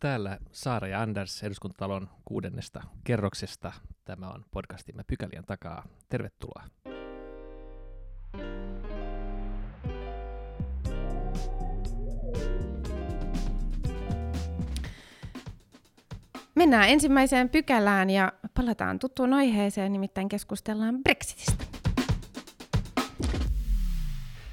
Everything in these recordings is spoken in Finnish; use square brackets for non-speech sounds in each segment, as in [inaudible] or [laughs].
Täällä Saara ja Anders eduskuntatalon kuudennesta kerroksesta. Tämä on podcastimme Pykälien takaa. Tervetuloa. Mennään ensimmäiseen pykälään ja palataan tuttuun aiheeseen, nimittäin keskustellaan Brexitistä.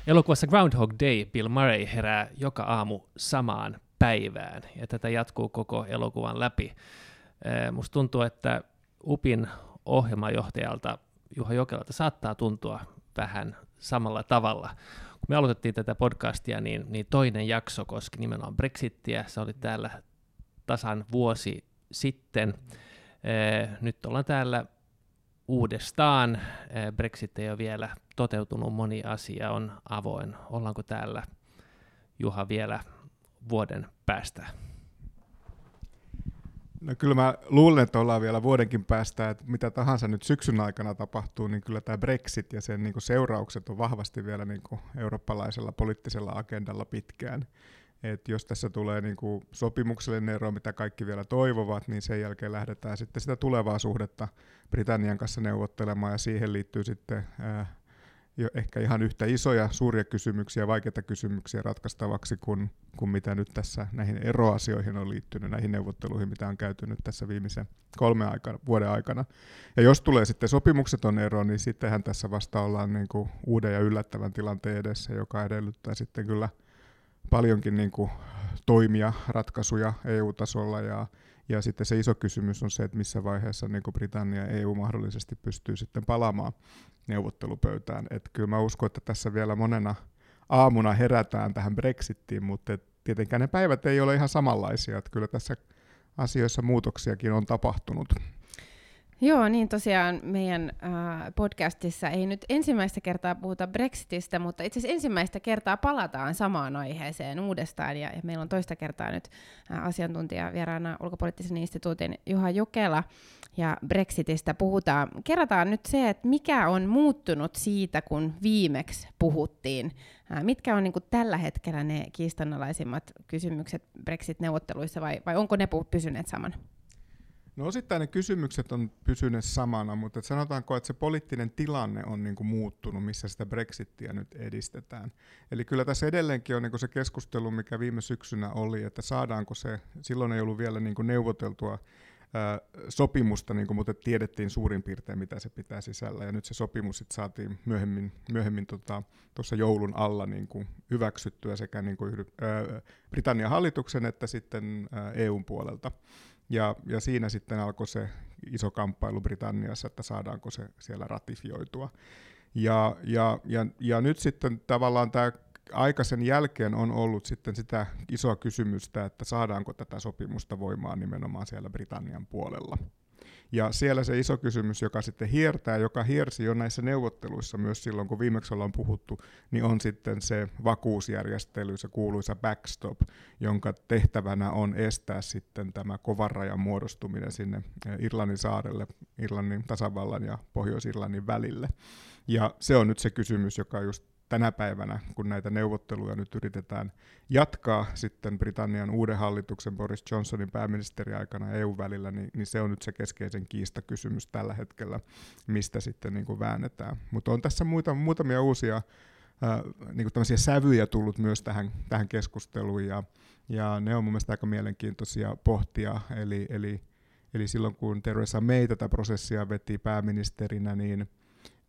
Elokuvassa Groundhog Day Bill Murray herää joka aamu samaan päivään, ja tätä jatkuu koko elokuvan läpi. Musta tuntuu, että UPin ohjelmajohtajalta Juha Jokelalta saattaa tuntua vähän samalla tavalla. Kun me aloitettiin tätä podcastia, niin, niin toinen jakso koski nimenomaan Brexittiä. Se oli täällä tasan vuosi sitten. Nyt ollaan täällä uudestaan. Brexit ei ole vielä toteutunut, moni asia on avoin. Ollaanko täällä, Juha, vielä vuoden päästä? No kyllä mä luulen, että ollaan vielä vuodenkin päästä, että mitä tahansa nyt syksyn aikana tapahtuu, niin kyllä tämä Brexit ja sen niin kuin seuraukset on vahvasti vielä niin kuin eurooppalaisella poliittisella agendalla pitkään. Et jos tässä tulee niin kuin sopimuksellinen ero, mitä kaikki vielä toivovat, niin sen jälkeen lähdetään sitten sitä tulevaa suhdetta Britannian kanssa neuvottelemaan, ja siihen liittyy sitten ää, jo ehkä ihan yhtä isoja, suuria kysymyksiä, vaikeita kysymyksiä ratkaistavaksi kuin, kuin mitä nyt tässä näihin eroasioihin on liittynyt, näihin neuvotteluihin, mitä on käyty nyt tässä viimeisen kolme aikana, vuoden aikana. Ja jos tulee sitten sopimukseton ero, niin sittenhän tässä vasta ollaan niin kuin uuden ja yllättävän tilanteen edessä, joka edellyttää sitten kyllä paljonkin niin kuin toimia, ratkaisuja EU-tasolla ja, ja sitten se iso kysymys on se, että missä vaiheessa niin Britannia ja EU mahdollisesti pystyy sitten palaamaan neuvottelupöytään. Et kyllä mä uskon, että tässä vielä monena aamuna herätään tähän Brexittiin, mutta tietenkään ne päivät ei ole ihan samanlaisia. Että kyllä tässä asioissa muutoksiakin on tapahtunut. Joo, niin tosiaan meidän äh, podcastissa ei nyt ensimmäistä kertaa puhuta Brexitistä, mutta itse asiassa ensimmäistä kertaa palataan samaan aiheeseen uudestaan, ja, ja meillä on toista kertaa nyt äh, asiantuntija vieraana ulkopoliittisen instituutin Juha Jokela, ja Brexitistä puhutaan. Kerrataan nyt se, että mikä on muuttunut siitä, kun viimeksi puhuttiin. Äh, mitkä on niin kuin tällä hetkellä ne kiistanalaisimmat kysymykset Brexit-neuvotteluissa, vai, vai onko ne pysyneet samana? No osittain ne kysymykset on pysyneet samana, mutta et sanotaanko, että se poliittinen tilanne on niinku muuttunut, missä sitä Brexittiä nyt edistetään. Eli kyllä tässä edelleenkin on niinku se keskustelu, mikä viime syksynä oli, että saadaanko se, silloin ei ollut vielä niinku neuvoteltua ää, sopimusta, niinku, mutta tiedettiin suurin piirtein, mitä se pitää sisällä. Ja nyt se sopimus sit saatiin myöhemmin, myöhemmin tuossa tota, joulun alla niinku, hyväksyttyä sekä niinku, ää, Britannian hallituksen että sitten ää, EUn puolelta. Ja, ja siinä sitten alkoi se iso kamppailu Britanniassa, että saadaanko se siellä ratifioitua. Ja, ja, ja, ja nyt sitten tavallaan tämä aika sen jälkeen on ollut sitten sitä isoa kysymystä, että saadaanko tätä sopimusta voimaan nimenomaan siellä Britannian puolella. Ja siellä se iso kysymys, joka sitten hiertää, joka hiersi jo näissä neuvotteluissa myös silloin, kun viimeksi ollaan puhuttu, niin on sitten se vakuusjärjestely, se kuuluisa backstop, jonka tehtävänä on estää sitten tämä kovan rajan muodostuminen sinne eh, Irlannin saarelle, Irlannin tasavallan ja Pohjois-Irlannin välille. Ja se on nyt se kysymys, joka just tänä päivänä, kun näitä neuvotteluja nyt yritetään jatkaa sitten Britannian uuden hallituksen Boris Johnsonin pääministeriaikana EU-välillä, niin, niin se on nyt se keskeisen kiistakysymys tällä hetkellä, mistä sitten niin kuin väännetään. Mutta on tässä muita, muutamia uusia äh, niin kuin sävyjä tullut myös tähän, tähän keskusteluun, ja, ja ne on mun mielestä aika mielenkiintoisia pohtia, eli, eli, eli silloin kun Theresa May tätä prosessia veti pääministerinä, niin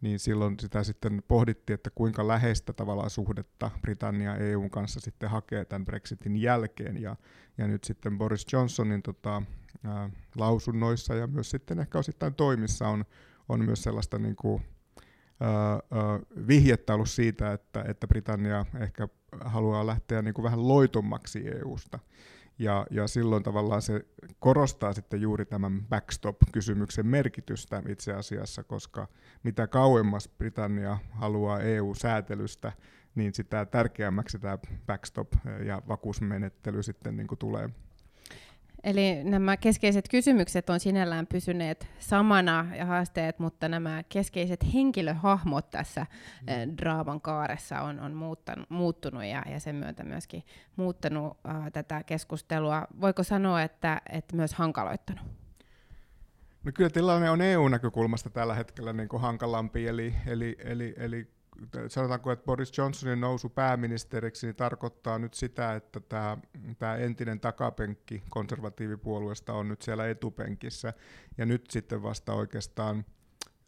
niin silloin sitä sitten pohdittiin, että kuinka läheistä tavallaan suhdetta Britannia EUn kanssa sitten hakee tämän Brexitin jälkeen. Ja, ja nyt sitten Boris Johnsonin tota, ää, lausunnoissa ja myös sitten ehkä osittain toimissa on, on myös sellaista niin kuin, ää, ää, vihjettä ollut siitä, että, että Britannia ehkä haluaa lähteä niin kuin vähän loitommaksi EUsta. Ja, ja silloin tavallaan se korostaa sitten juuri tämän backstop-kysymyksen merkitystä itse asiassa, koska mitä kauemmas Britannia haluaa EU-säätelystä, niin sitä tärkeämmäksi tämä backstop ja vakuusmenettely sitten niin kuin tulee. Eli nämä keskeiset kysymykset on sinällään pysyneet samana ja haasteet, mutta nämä keskeiset henkilöhahmot tässä mm. draaman kaaressa on, on muuttanut, muuttunut ja, ja sen myötä myöskin muuttanut äh, tätä keskustelua. Voiko sanoa, että, että myös hankaloittanut? No kyllä tilanne on EU-näkökulmasta tällä hetkellä niin kuin hankalampi, eli, eli, eli, eli sanotaanko, että Boris Johnsonin nousu pääministeriksi niin tarkoittaa nyt sitä, että tämä, tämä entinen takapenkki konservatiivipuolueesta on nyt siellä etupenkissä, ja nyt sitten vasta oikeastaan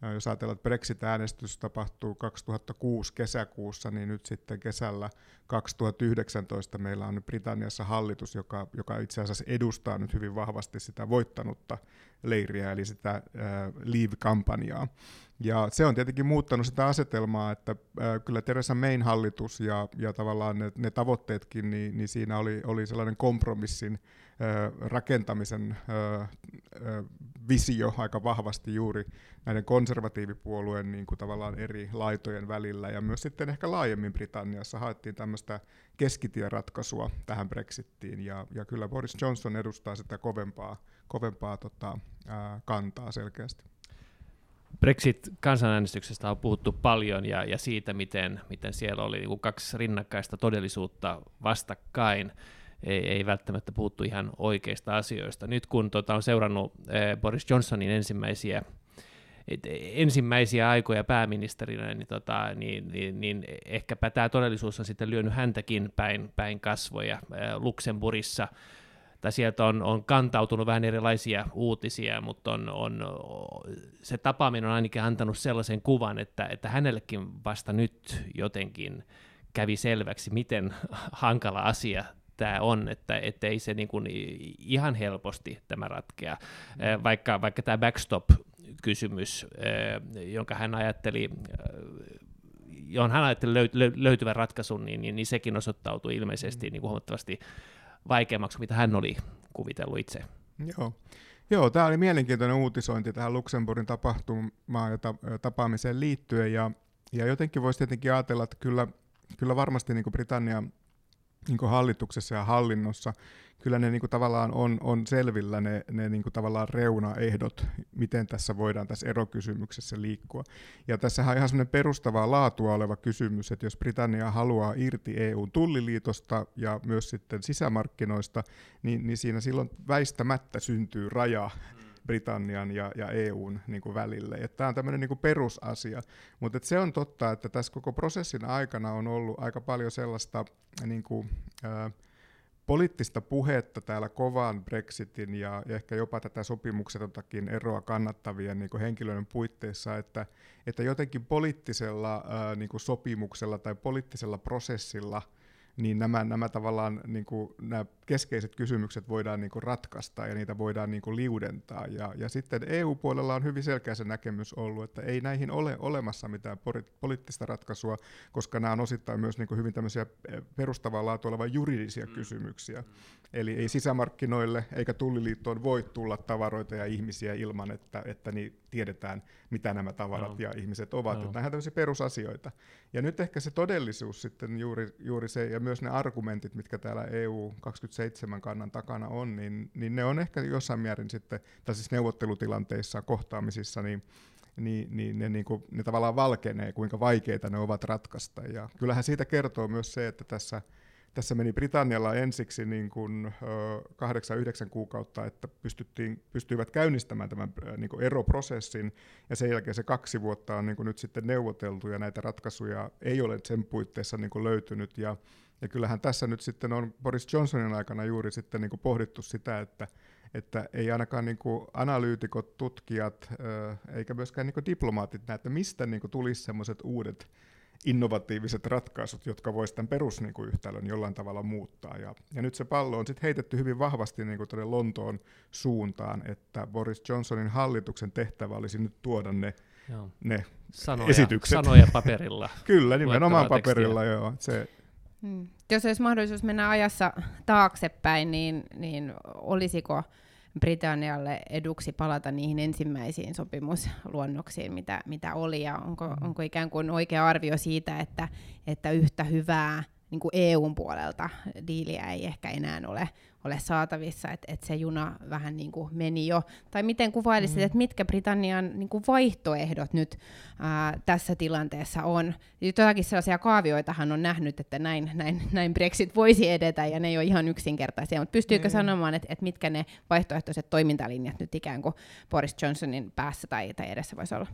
jos ajatellaan, että Brexit-äänestys tapahtuu 2006 kesäkuussa, niin nyt sitten kesällä 2019 meillä on Britanniassa hallitus, joka, joka itse asiassa edustaa nyt hyvin vahvasti sitä voittanutta leiriä, eli sitä äh, Leave-kampanjaa. Ja se on tietenkin muuttanut sitä asetelmaa, että äh, kyllä Teresa Mayn hallitus ja, ja tavallaan ne, ne tavoitteetkin, niin, niin siinä oli, oli sellainen kompromissin äh, rakentamisen visio aika vahvasti juuri näiden konservatiivipuolueen niin kuin tavallaan eri laitojen välillä, ja myös sitten ehkä laajemmin Britanniassa haettiin tämmöistä keskitieratkaisua tähän Brexittiin, ja, ja kyllä Boris Johnson edustaa sitä kovempaa, kovempaa tota, kantaa selkeästi. Brexit-kansanäänestyksestä on puhuttu paljon ja, ja siitä, miten, miten siellä oli niin kaksi rinnakkaista todellisuutta vastakkain. Ei, ei välttämättä puhuttu ihan oikeista asioista. Nyt kun tota, on seurannut eh, Boris Johnsonin ensimmäisiä et ensimmäisiä aikoja pääministerinä, niin, tota, niin, niin, niin ehkäpä tämä todellisuus on sitten lyönyt häntäkin päin, päin kasvoja. Luxemburissa tai sieltä on, on kantautunut vähän erilaisia uutisia, mutta on, on, se tapaaminen on ainakin antanut sellaisen kuvan, että, että hänellekin vasta nyt jotenkin kävi selväksi, miten hankala asia tämä on, että, ei se niin kuin ihan helposti tämä ratkea, mm. vaikka, vaikka tämä backstop-kysymys, jonka hän ajatteli johon hän ajatteli löytyvän ratkaisun, niin, niin, niin sekin osoittautui ilmeisesti niin kuin huomattavasti vaikeammaksi, mitä hän oli kuvitellut itse. Joo. Joo, tämä oli mielenkiintoinen uutisointi tähän Luxemburgin tapahtumaan ja ta- tapaamiseen liittyen, ja, ja jotenkin voisi tietenkin ajatella, että kyllä, kyllä varmasti niin Britannia niin hallituksessa ja hallinnossa kyllä ne niin kuin tavallaan on, on selvillä ne, ne niin kuin tavallaan reunaehdot, miten tässä voidaan tässä erokysymyksessä liikkua. Ja tässä on ihan semmoinen perustavaa laatua oleva kysymys, että jos Britannia haluaa irti EUn tulliliitosta ja myös sitten sisämarkkinoista, niin, niin siinä silloin väistämättä syntyy raja Britannian ja, ja EUn niin kuin välille. Tämä on tämmöinen niin perusasia, mutta se on totta, että tässä koko prosessin aikana on ollut aika paljon sellaista niin kuin, äh, poliittista puhetta täällä kovan Brexitin ja, ja ehkä jopa tätä sopimuksetotakin eroa kannattavien niin henkilöiden puitteissa, että, että jotenkin poliittisella ää, niin sopimuksella tai poliittisella prosessilla – niin nämä, nämä tavallaan niin kuin, nämä keskeiset kysymykset voidaan niin kuin ratkaista ja niitä voidaan niin kuin liudentaa. Ja, ja sitten EU-puolella on hyvin selkeä se näkemys ollut, että ei näihin ole olemassa mitään poliittista ratkaisua, koska nämä on osittain myös niin kuin hyvin tämmöisiä eh, perustavaa laatua olevia juridisia mm. kysymyksiä. Mm. Eli ei sisämarkkinoille eikä tulliliittoon voi tulla tavaroita ja ihmisiä ilman, että, että niin tiedetään, mitä nämä tavarat no. ja ihmiset ovat. No. Nämä tämmöisiä perusasioita. Ja nyt ehkä se todellisuus sitten juuri, juuri se, ja myös ne argumentit, mitkä täällä EU 27 kannan takana on, niin, niin ne on ehkä jossain määrin sitten, tai siis neuvottelutilanteissa, kohtaamisissa, niin niin, niin ne, niin kuin, ne tavallaan valkenee, kuinka vaikeita ne ovat ratkaista. Ja kyllähän siitä kertoo myös se, että tässä tässä meni Britannialla ensiksi niin kuin, kahdeksan, yhdeksän kuukautta, että pystyttiin, pystyivät käynnistämään tämän niin kuin eroprosessin, ja sen jälkeen se kaksi vuotta on niin kuin nyt sitten neuvoteltu, ja näitä ratkaisuja ei ole sen puitteissa niin kuin löytynyt, ja, ja kyllähän tässä nyt sitten on Boris Johnsonin aikana juuri sitten niin kuin pohdittu sitä, että että ei ainakaan niin kuin analyytikot, tutkijat eikä myöskään niin kuin diplomaatit näe, että mistä niin kuin tulisi sellaiset uudet innovatiiviset ratkaisut, jotka voisivat tämän perusyhtälön niin jollain tavalla muuttaa. Ja, ja nyt se pallo on sitten heitetty hyvin vahvasti niin kuin Lontoon suuntaan, että Boris Johnsonin hallituksen tehtävä olisi nyt tuoda ne, joo. ne sanoja, esitykset. Sanoja paperilla. [laughs] Kyllä, nimenomaan paperilla, joo. Se, hmm. Jos olisi mahdollisuus mennä ajassa taaksepäin, niin, niin olisiko Britannialle eduksi palata niihin ensimmäisiin sopimusluonnoksiin, mitä, mitä oli, ja onko, mm. onko ikään kuin oikea arvio siitä, että, että yhtä hyvää niin kuin EUn puolelta diiliä ei ehkä enää ole, ole saatavissa, että et se juna vähän niin kuin meni jo. Tai miten kuvailisit, mm. että mitkä Britannian niin kuin vaihtoehdot nyt ää, tässä tilanteessa on? Jotakin sellaisia kaavioitahan on nähnyt, että näin, näin, näin Brexit voisi edetä, ja ne ei ole ihan yksinkertaisia, mutta pystyykö mm. sanomaan, että, että mitkä ne vaihtoehtoiset toimintalinjat nyt ikään kuin Boris Johnsonin päässä tai, tai edessä voisi olla?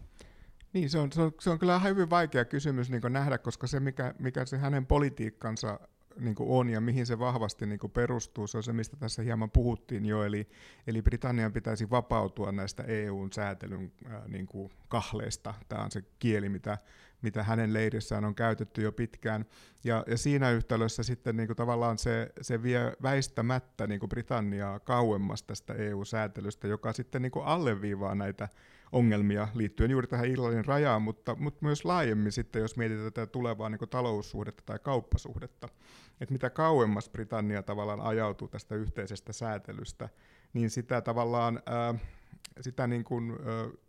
Niin, se on, se on, se on kyllä hyvin vaikea kysymys niin nähdä, koska se, mikä, mikä se hänen politiikkansa niin on ja mihin se vahvasti niin perustuu, se on se, mistä tässä hieman puhuttiin jo, eli, eli Britannian pitäisi vapautua näistä EUn säätelyn äh, niin kahleista. Tämä on se kieli, mitä, mitä hänen leirissään on käytetty jo pitkään. Ja, ja siinä yhtälössä sitten niin kuin tavallaan se, se vie väistämättä niin kuin Britanniaa kauemmas tästä EU-säätelystä, joka sitten niin kuin alleviivaa näitä ongelmia liittyen juuri tähän Irlannin rajaan, mutta, mutta myös laajemmin sitten, jos mietitään tätä tulevaa niin taloussuhdetta tai kauppasuhdetta, että mitä kauemmas Britannia tavallaan ajautuu tästä yhteisestä säätelystä, niin sitä tavallaan ää, sitä niin kuin,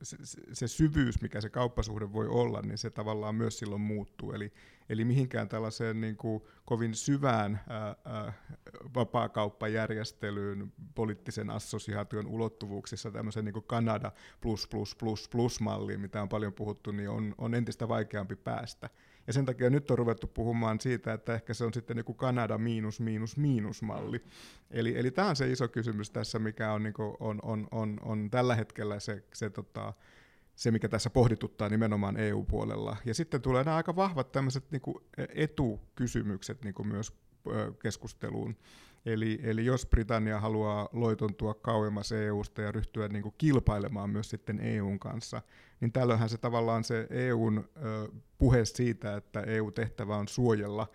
se, se syvyys, mikä se kauppasuhde voi olla, niin se tavallaan myös silloin muuttuu. Eli, eli mihinkään tällaiseen niin kuin kovin syvään ää, ää, vapaakauppajärjestelyyn poliittisen assosiaation ulottuvuuksissa tämmöisen niin kuin Kanada plus plus plus plus malliin, mitä on paljon puhuttu, niin on, on entistä vaikeampi päästä. Ja sen takia nyt on ruvettu puhumaan siitä, että ehkä se on sitten joku Kanada miinus miinus miinus malli. Eli, eli tämä on se iso kysymys tässä, mikä on, niin kuin, on, on, on, on tällä hetkellä se, se, tota, se, mikä tässä pohdituttaa nimenomaan EU-puolella. Ja sitten tulee nämä aika vahvat tämmöiset niin etukysymykset niin myös keskusteluun. Eli, eli jos Britannia haluaa loitontua kauemmas EUsta ja ryhtyä niin kuin kilpailemaan myös sitten EUn kanssa, niin tällöinhän se tavallaan se EUn ö, puhe siitä, että EU-tehtävä on suojella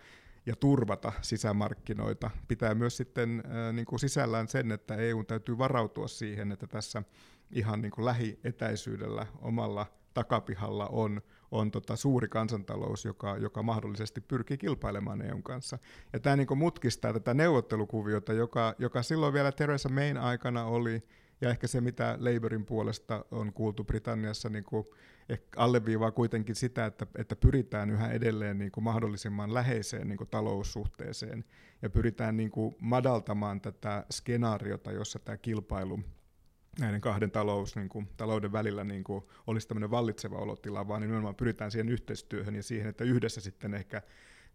ja turvata sisämarkkinoita, pitää myös sitten ö, niin kuin sisällään sen, että EU täytyy varautua siihen, että tässä ihan niin kuin lähietäisyydellä omalla takapihalla on on tota suuri kansantalous, joka, joka mahdollisesti pyrkii kilpailemaan EUn kanssa. Ja tämä niin mutkistaa tätä neuvottelukuviota, joka, joka silloin vielä Theresa Mayn aikana oli, ja ehkä se, mitä Labourin puolesta on kuultu Britanniassa, niin kuin ehkä alleviivaa kuitenkin sitä, että, että pyritään yhä edelleen niin kuin mahdollisimman läheiseen niin kuin taloussuhteeseen, ja pyritään niin kuin madaltamaan tätä skenaariota, jossa tämä kilpailu näiden kahden talous, niin kuin, talouden välillä niin kuin, olisi tämmöinen vallitseva olotila, vaan nimenomaan pyritään siihen yhteistyöhön ja siihen, että yhdessä sitten ehkä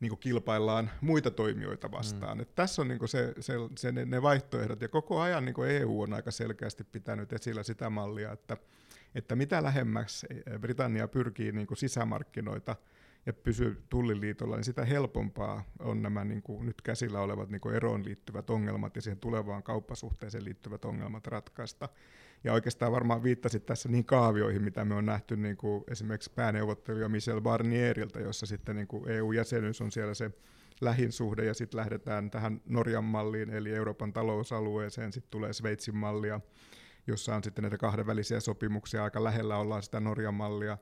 niin kuin kilpaillaan muita toimijoita vastaan. Mm. Et tässä on niin kuin se, se, se, ne, ne vaihtoehdot, ja koko ajan niin kuin EU on aika selkeästi pitänyt esillä sitä mallia, että, että mitä lähemmäksi Britannia pyrkii niin kuin sisämarkkinoita – ja pysyy tulliliitolla, niin sitä helpompaa on nämä niin kuin nyt käsillä olevat niin kuin eroon liittyvät ongelmat ja siihen tulevaan kauppasuhteeseen liittyvät ongelmat ratkaista. Ja oikeastaan varmaan viittasit tässä niin kaavioihin, mitä me on nähty niin kuin esimerkiksi pääneuvottelija Michel Barnierilta, jossa sitten niin kuin EU-jäsenyys on siellä se lähin suhde, ja sitten lähdetään tähän Norjan malliin, eli Euroopan talousalueeseen, sitten tulee Sveitsin mallia, jossa on sitten näitä kahdenvälisiä sopimuksia, aika lähellä ollaan sitä Norjan mallia,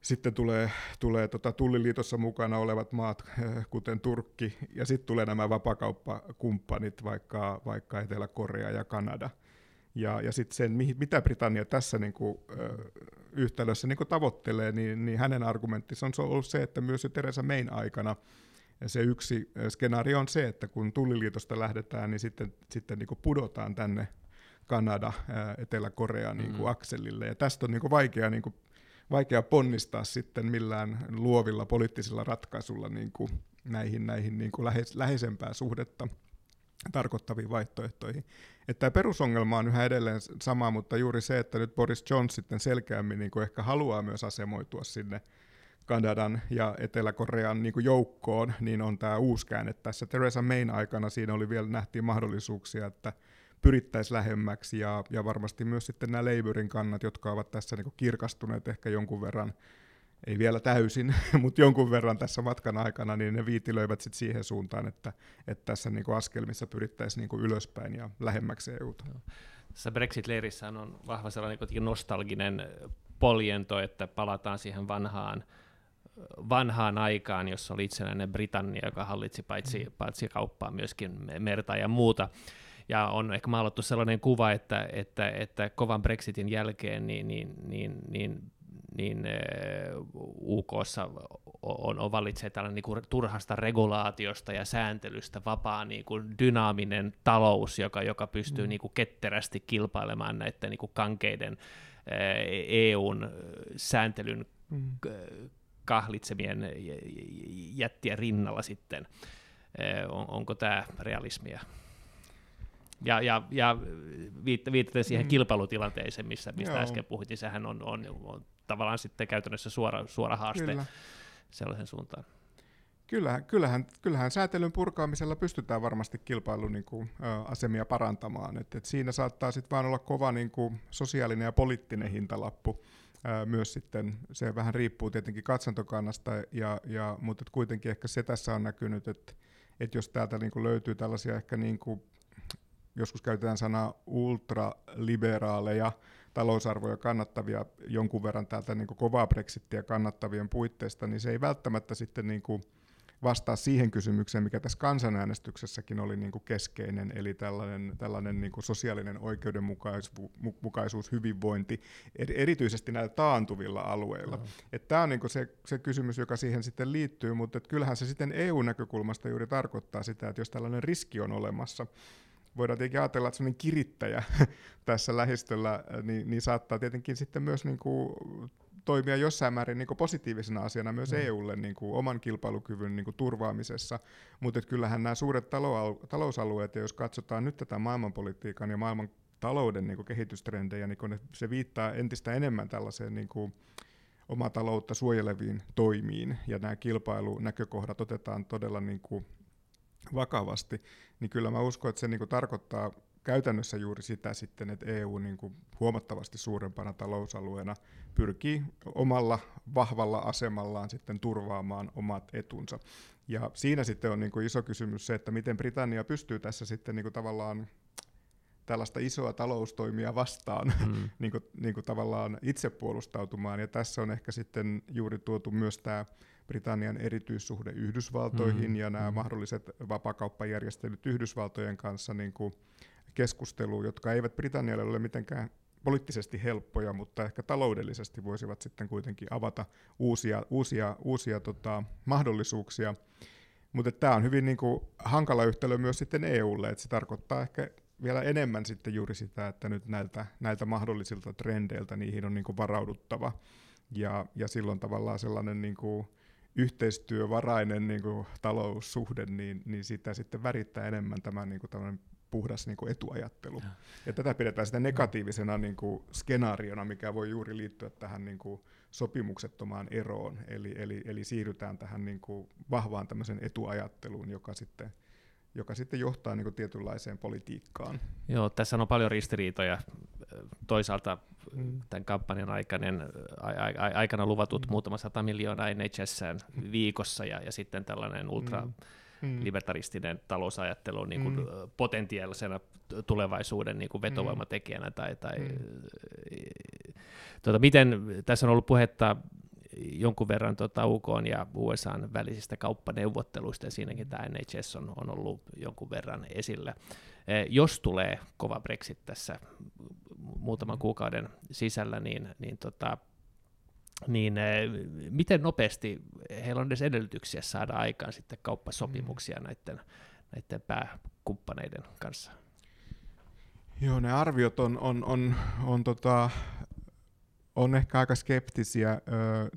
sitten tulee, tulee tota Tulliliitossa mukana olevat maat, eh, kuten Turkki, ja sitten tulee nämä vapakauppakumppanit, vaikka, vaikka Etelä-Korea ja Kanada. Ja, ja sitten sen, mitä Britannia tässä niin kuin, yhtälössä niin kuin tavoittelee, niin, niin hänen argumenttinsa on ollut se, että myös jo Teresa Mayn aikana se yksi skenaario on se, että kun Tulliliitosta lähdetään, niin sitten, sitten niin kuin pudotaan tänne Kanada, Etelä-Korea niin kuin mm. akselille. Ja tästä on niin kuin vaikea niin kuin vaikea ponnistaa sitten millään luovilla poliittisilla ratkaisulla niin kuin näihin, näihin niin kuin lähes, läheisempää suhdetta tarkoittaviin vaihtoehtoihin. Että tämä perusongelma on yhä edelleen sama, mutta juuri se, että nyt Boris Johnson sitten selkeämmin niin kuin ehkä haluaa myös asemoitua sinne Kanadan ja Etelä-Korean niin joukkoon, niin on tämä uusi käänne tässä. Theresa Mayn aikana siinä oli vielä nähtiin mahdollisuuksia, että pyrittäisiin lähemmäksi ja, ja varmasti myös sitten nämä Labourin kannat, jotka ovat tässä niin kirkastuneet ehkä jonkun verran, ei vielä täysin, [laughs] mutta jonkun verran tässä matkan aikana, niin ne viitilöivät sitten siihen suuntaan, että, että tässä niin askelmissa pyrittäisiin niin ylöspäin ja lähemmäksi EUta. Tässä Brexit-leirissä on vahva sellainen nostalginen poljento, että palataan siihen vanhaan vanhaan aikaan, jossa oli itsenäinen Britannia, joka hallitsi paitsi, mm. paitsi kauppaa myöskin merta ja muuta ja on ehkä maalattu sellainen kuva, että, että, että kovan Brexitin jälkeen niin, niin, niin, niin niin UKssa on, on valitsee tällainen niin kuin turhasta regulaatiosta ja sääntelystä vapaa niin kuin dynaaminen talous, joka, joka pystyy mm. niin kuin ketterästi kilpailemaan näiden niin kuin kankeiden EUn sääntelyn mm. kahlitsemien jättien rinnalla sitten. On, onko tämä realismia? Ja, ja, ja viittaten siihen mm. kilpailutilanteeseen, missä, mistä Joo. äsken puhuttiin, sehän on, on, on tavallaan sitten käytännössä suora, suora haaste Kyllä. sellaisen suuntaan. Kyllähän, kyllähän, kyllähän säätelyn purkaamisella pystytään varmasti kilpailun niin kuin, ä, asemia parantamaan. Et, et siinä saattaa sitten vaan olla kova niin kuin, sosiaalinen ja poliittinen hintalappu. Ä, myös sitten, se vähän riippuu tietenkin katsantokannasta, ja, ja, mutta kuitenkin ehkä se tässä on näkynyt, että et jos täältä niin kuin, löytyy tällaisia ehkä niin kuin, joskus käytetään sanaa ultraliberaaleja talousarvoja kannattavia jonkun verran täältä niin kuin kovaa brexittiä kannattavien puitteista, niin se ei välttämättä sitten niin kuin vastaa siihen kysymykseen, mikä tässä kansanäänestyksessäkin oli niin kuin keskeinen, eli tällainen, tällainen niin kuin sosiaalinen oikeudenmukaisuus, hyvinvointi, erityisesti näillä taantuvilla alueilla. Mm. Tämä on niin kuin se, se kysymys, joka siihen sitten liittyy, mutta kyllähän se sitten EU-näkökulmasta juuri tarkoittaa sitä, että jos tällainen riski on olemassa, voidaan tietenkin ajatella, että sellainen kirittäjä [laughs] tässä lähistöllä niin, niin saattaa tietenkin sitten myös niin kuin toimia jossain määrin niin kuin positiivisena asiana myös mm. EUlle niin kuin oman kilpailukyvyn niin kuin turvaamisessa. Mutta kyllähän nämä suuret talo- talousalueet, ja jos katsotaan nyt tätä maailmanpolitiikan ja maailman talouden niin kuin kehitystrendejä, niin kun se viittaa entistä enemmän tällaiseen niin kuin omaa taloutta suojeleviin toimiin, ja nämä kilpailunäkökohdat otetaan todella niin kuin vakavasti, niin kyllä mä uskon, että se niin kuin tarkoittaa käytännössä juuri sitä sitten, että EU niin kuin huomattavasti suurempana talousalueena pyrkii omalla vahvalla asemallaan sitten turvaamaan omat etunsa. Ja siinä sitten on niin kuin iso kysymys se, että miten Britannia pystyy tässä sitten niin kuin tavallaan tällaista isoa taloustoimia vastaan mm. niin kuin, [laughs] niin kuin tavallaan itse puolustautumaan. Ja tässä on ehkä sitten juuri tuotu myös tämä Britannian erityissuhde Yhdysvaltoihin mm. ja nämä mm. mahdolliset vapakauppajärjestelyt Yhdysvaltojen kanssa niin kuin keskusteluun, jotka eivät Britannialle ole mitenkään poliittisesti helppoja, mutta ehkä taloudellisesti voisivat sitten kuitenkin avata uusia, uusia, uusia tota, mahdollisuuksia. Mutta tämä on hyvin niin kuin, hankala yhtälö myös sitten EUlle, että se tarkoittaa ehkä vielä enemmän sitten juuri sitä, että nyt näiltä, näiltä mahdollisilta trendeiltä niihin on niin kuin varauduttava. Ja, ja silloin tavallaan sellainen niin kuin yhteistyövarainen niin kuin taloussuhde, niin, niin sitä sitten värittää enemmän tämä niin kuin puhdas niin kuin etuajattelu. Ja. ja tätä pidetään sitä negatiivisena niin kuin skenaariona, mikä voi juuri liittyä tähän niin kuin sopimuksettomaan eroon. Eli, eli, eli siirrytään tähän niin kuin vahvaan tämmöisen etuajatteluun, joka sitten joka sitten johtaa niin kuin tietynlaiseen politiikkaan. Joo, tässä on paljon ristiriitoja. Toisaalta mm. tämän kampanjan aikainen, a, a, aikana luvatut mm. muutama sata miljoonaa NHS viikossa ja, ja sitten tällainen ultra mm mm. libertaristinen talousajattelu niin kuin mm. potentiaalisena tulevaisuuden niin kuin vetovoimatekijänä. Tai, tai, mm. tuota, miten, tässä on ollut puhetta jonkun verran tuota UK ja USA välisistä kauppaneuvotteluista, ja siinäkin tämä NHS on, on ollut jonkun verran esillä. E, jos tulee kova Brexit tässä muutaman kuukauden sisällä, niin, niin tota, niin eh, miten nopeasti heillä on edes edellytyksiä saada aikaan sitten kauppasopimuksia mm. näiden, näiden pääkumppaneiden kanssa? Joo, ne arviot on, on, on, on, tota, on ehkä aika skeptisiä.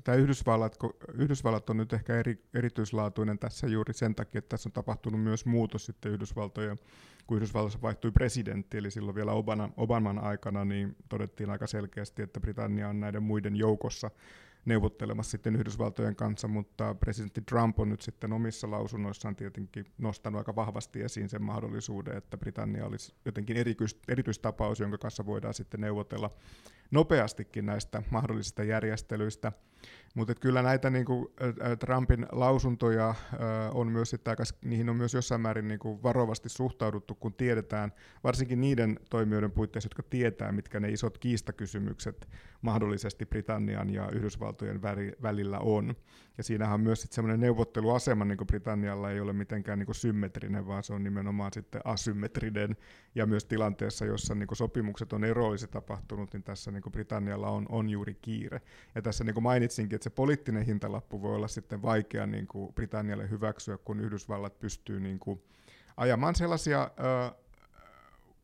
Tämä Yhdysvallat, Yhdysvallat on nyt ehkä eri, erityislaatuinen tässä juuri sen takia, että tässä on tapahtunut myös muutos sitten Yhdysvaltojen, kun Yhdysvalloissa vaihtui presidentti, eli silloin vielä Obama, Obaman aikana, niin todettiin aika selkeästi, että Britannia on näiden muiden joukossa neuvottelemassa sitten Yhdysvaltojen kanssa, mutta presidentti Trump on nyt sitten omissa lausunnoissaan tietenkin nostanut aika vahvasti esiin sen mahdollisuuden, että Britannia olisi jotenkin erityis, erityistapaus, jonka kanssa voidaan sitten neuvotella nopeastikin näistä mahdollisista järjestelyistä. Mutta kyllä näitä niinku, Trumpin lausuntoja on myös sitten aika, niihin on myös jossain määrin niinku varovasti suhtauduttu, kun tiedetään, varsinkin niiden toimijoiden puitteissa, jotka tietää, mitkä ne isot kiistakysymykset mahdollisesti Britannian ja Yhdysvaltojen välillä on. Ja siinähän on myös semmoinen neuvotteluasema niin Britannialla ei ole mitenkään niin symmetrinen, vaan se on nimenomaan sitten asymmetrinen. Ja myös tilanteessa, jossa niin sopimukset on erollisesti tapahtunut, niin tässä niin Britannialla on, on juuri kiire. Ja tässä niin mainitsinkin, että se poliittinen hintalappu voi olla sitten vaikea niin Britannialle hyväksyä, kun Yhdysvallat pystyy niin ajamaan sellaisia ö,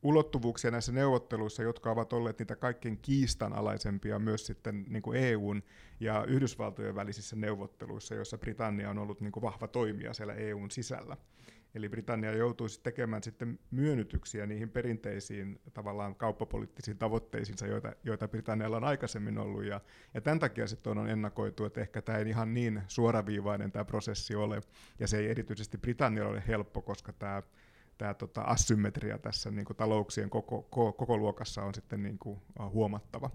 ulottuvuuksia näissä neuvotteluissa, jotka ovat olleet niitä kaikkein kiistanalaisempia myös sitten niin kuin EUn ja Yhdysvaltojen välisissä neuvotteluissa, joissa Britannia on ollut niin kuin vahva toimija siellä EUn sisällä. Eli Britannia joutuisi tekemään sitten myönnytyksiä niihin perinteisiin tavallaan kauppapoliittisiin tavoitteisiinsa, joita, joita Britannialla on aikaisemmin ollut. Ja, ja tämän takia sitten on ennakoitu, että ehkä tämä ei ihan niin suoraviivainen tämä prosessi ole. Ja se ei erityisesti Britannialle ole helppo, koska tämä tämä tota, asymmetria tässä niin kuin talouksien koko, koko, koko luokassa on sitten niin kuin, huomattava.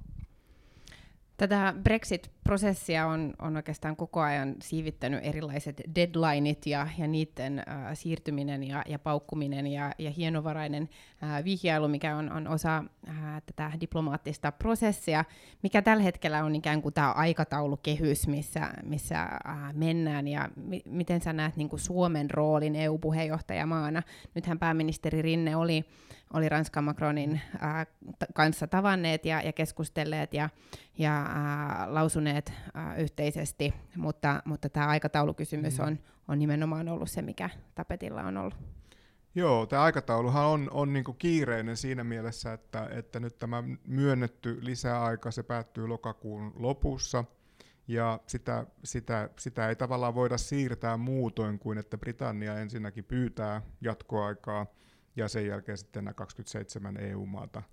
Tätä Brexit-prosessia on, on oikeastaan koko ajan siivittänyt erilaiset deadlineit ja, ja niiden äh, siirtyminen ja, ja paukkuminen ja, ja hienovarainen äh, vihjailu, mikä on, on osa äh, tätä diplomaattista prosessia, mikä tällä hetkellä on ikään kuin tämä aikataulukehys, missä, missä äh, mennään ja mi- miten sä näet niin kuin Suomen roolin EU-puheenjohtajamaana. Nythän pääministeri Rinne oli oli Ranskan Macronin ää, t- kanssa tavanneet ja, ja keskustelleet ja, ja ää, lausuneet ää, yhteisesti, mutta, mutta tämä aikataulukysymys mm. on, on nimenomaan ollut se, mikä tapetilla on ollut. Joo, tämä aikatauluhan on, on niinku kiireinen siinä mielessä, että, että nyt tämä myönnetty lisäaika, se päättyy lokakuun lopussa, ja sitä, sitä, sitä ei tavallaan voida siirtää muutoin kuin, että Britannia ensinnäkin pyytää jatkoaikaa, ja sen jälkeen sitten nämä 27 EU-maata